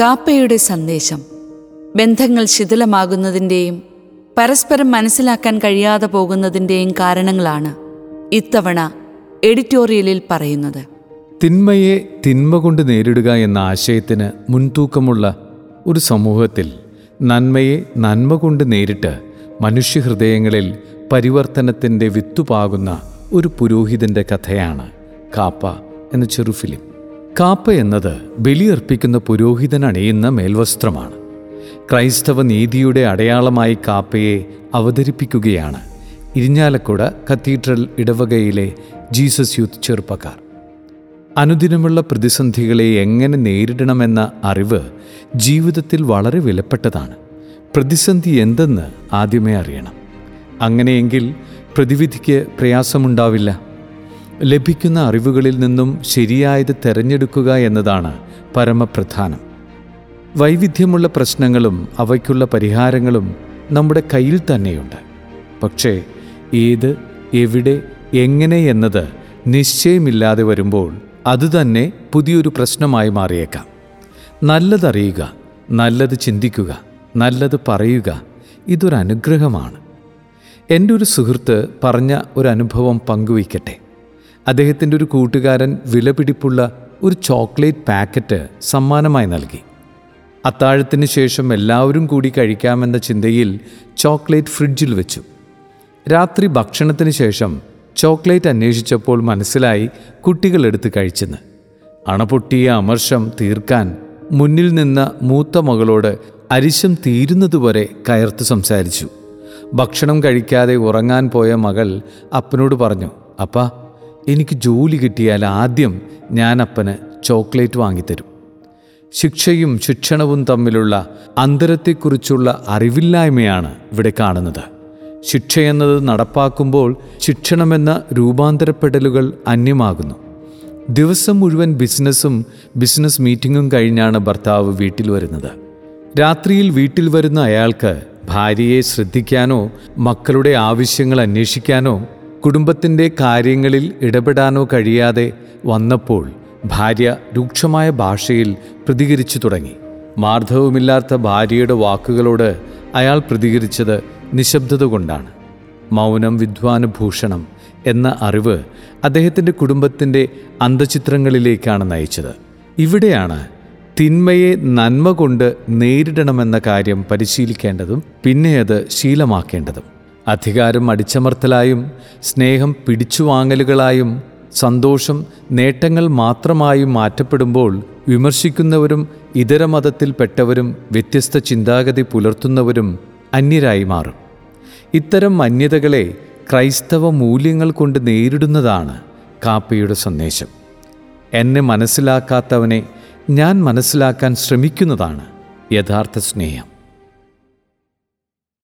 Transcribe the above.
കാപ്പയുടെ സന്ദേശം. ബന്ധങ്ങൾ ശിഥിലമാകുന്നതിന്റെയും പരസ്പരം മനസ്സിലാക്കാൻ കഴിയാതെ പോകുന്നതിന്റെയും കാരണങ്ങളാണ് ഇത്തവണ എഡിറ്റോറിയലിൽ പറയുന്നത്. തിന്മയെ തിന്മ കൊണ്ട് നേരിടുക എന്ന ആശയത്തിന് മുൻതൂക്കമുള്ള ഒരു സമൂഹത്തിൽ നന്മയെ നന്മ കൊണ്ട് നേരിട്ട് മനുഷ്യഹൃദയങ്ങളിൽ പരിവർത്തനത്തിന്റെ വിത്തുപാകുന്ന ഒരു പുരോഹിതന്റെ കഥയാണ് കാപ്പ എന്ന ചെറുഫിലിം കാപ്പ എന്നത് ബലിയർപ്പിക്കുന്ന പുരോഹിതൻ അണിയുന്ന മേൽവസ്ത്രമാണ്. ക്രൈസ്തവ നീതിയുടെ അടയാളമായി കാപ്പയെ അവതരിപ്പിക്കുകയാണ് ഇരിഞ്ഞാലക്കുട കത്തീഡ്രൽ ഇടവകയിലെ ജീസസ് യൂത്ത് ചെറുപ്പക്കാർ. അനുദിനമുള്ള പ്രതിസന്ധികളെ എങ്ങനെ നേരിടണമെന്ന അറിവ് ജീവിതത്തിൽ വളരെ വിലപ്പെട്ടതാണ്. പ്രതിസന്ധി എന്തെന്ന് ആദ്യമേ അറിയണം. അങ്ങനെയെങ്കിൽ പ്രതിവിധിക്ക് പ്രയാസമുണ്ടാവില്ല. ലഭിക്കുന്ന അറിവുകളിൽ നിന്നും ശരിയായത് തിരഞ്ഞെടുക്കുക എന്നതാണ് പരമപ്രധാനം. വൈവിധ്യമുള്ള പ്രശ്നങ്ങളും അവയ്ക്കുള്ള പരിഹാരങ്ങളും നമ്മുടെ കയ്യിൽ തന്നെയുണ്ട്. പക്ഷേ ഏത് എവിടെ എങ്ങനെ എന്നത് നിശ്ചയമില്ലാതെ വരുമ്പോൾ അതുതന്നെ പുതിയൊരു പ്രശ്നമായി മാറിയേക്കാം. നല്ലതറിയുക നല്ലത് ചിന്തിക്കുക നല്ലത് പറയുക ഇതൊരനുഗ്രഹമാണ് എന്റെ ഒരു സുഹൃത്ത് പറഞ്ഞ ഒരു അനുഭവം പങ്കുവയ്ക്കട്ടെ. അദ്ദേഹത്തിന്റെ ഒരു കൂട്ടുകാരൻ വിലപിടിപ്പുള്ള ഒരു ചോക്ലേറ്റ് പാക്കറ്റ് സമ്മാനമായി നൽകി. അത്താഴത്തിന് ശേഷം എല്ലാവരും കൂടി കഴിക്കാമെന്ന ചിന്തയിൽ ചോക്ലേറ്റ് ഫ്രിഡ്ജിൽ വെച്ചു. രാത്രി ഭക്ഷണത്തിന് ശേഷം ചോക്ലേറ്റ് അന്വേഷിച്ചപ്പോൾ മനസ്സിലായി കുട്ടികൾ എടുത്ത് കഴിച്ചെന്ന്. അണപൊട്ടിയ അമർഷം തീർക്കാൻ മുന്നിൽ നിന്ന മൂത്ത മകളോട് അരിശം തീരുന്നതുവരെ കയർത്ത് സംസാരിച്ചു. ഭക്ഷണം കഴിക്കാതെ ഉറങ്ങാൻ പോയ മകൾ അപ്പനോട് പറഞ്ഞു അപ്പ എനിക്ക് ജോലി കിട്ടിയാൽ ആദ്യം ഞാൻ അപ്പന് ചോക്ലേറ്റ് വാങ്ങിത്തരും. ശിക്ഷയും ശിക്ഷണവും തമ്മിലുള്ള അന്തരത്തെക്കുറിച്ചുള്ള അറിവില്ലായ്മയാണ് ഇവിടെ കാണുന്നത്. ശിക്ഷയെന്നത് നടപ്പാക്കുമ്പോൾ ശിക്ഷണമെന്ന രൂപാന്തരപ്പെടലുകൾ അന്യമാകുന്നു. ദിവസം മുഴുവൻ ബിസിനസ്സും ബിസിനസ് മീറ്റിങ്ങും കഴിഞ്ഞാണ് ഭർത്താവ് വീട്ടിൽ വരുന്നത്. രാത്രിയിൽ വീട്ടിൽ വരുന്ന അയാൾക്ക് ഭാര്യയെ ശ്രദ്ധിക്കാനോ മക്കളുടെ ആവശ്യങ്ങൾ അന്വേഷിക്കാനോ കുടുംബത്തിന്റെ കാര്യങ്ങളിൽ ഇടപെടാനോ കഴിയാതെ വന്നപ്പോൾ ഭാര്യ രൂക്ഷമായ ഭാഷയിൽ പ്രതികരിച്ചു തുടങ്ങി. മാർദ്ദവുമില്ലാത്ത ഭാര്യയുടെ വാക്കുകളോട് അയാൾ പ്രതികരിച്ചത് നിശബ്ദത കൊണ്ടാണ് മൗനം വിദ്വാനുഭൂഷണം എന്ന അറിവ് അദ്ദേഹത്തിന്റെ കുടുംബത്തിന്റെ അന്തചിത്രങ്ങളിലേക്കാണ് നയിച്ചത്. ഇവിടെയാണ് തിന്മയെ നന്മ കൊണ്ട് നേരിടണമെന്ന കാര്യം പരിശീലിക്കേണ്ടതും പിന്നെ അത് ശീലമാക്കേണ്ടതും. അധികാരം അടിച്ചമർത്തലായും സ്നേഹം പിടിച്ചുവാങ്ങലുകളായും സന്തോഷം നേട്ടങ്ങൾ മാത്രമായും മാറ്റപ്പെടുമ്പോൾ വിമർശിക്കുന്നവരും ഇതര മതത്തിൽപ്പെട്ടവരും വ്യത്യസ്ത ചിന്താഗതി പുലർത്തുന്നവരും അന്യരായി മാറും. ഇത്തരം അന്യതകളെ ക്രൈസ്തവ മൂല്യങ്ങൾ കൊണ്ട് നേരിടുന്നതാണ് കാപ്പയുടെ സന്ദേശം. എന്നെ മനസ്സിലാക്കാത്തവനെ ഞാൻ മനസ്സിലാക്കാൻ ശ്രമിക്കുന്നതാണ് യഥാർത്ഥ സ്നേഹം.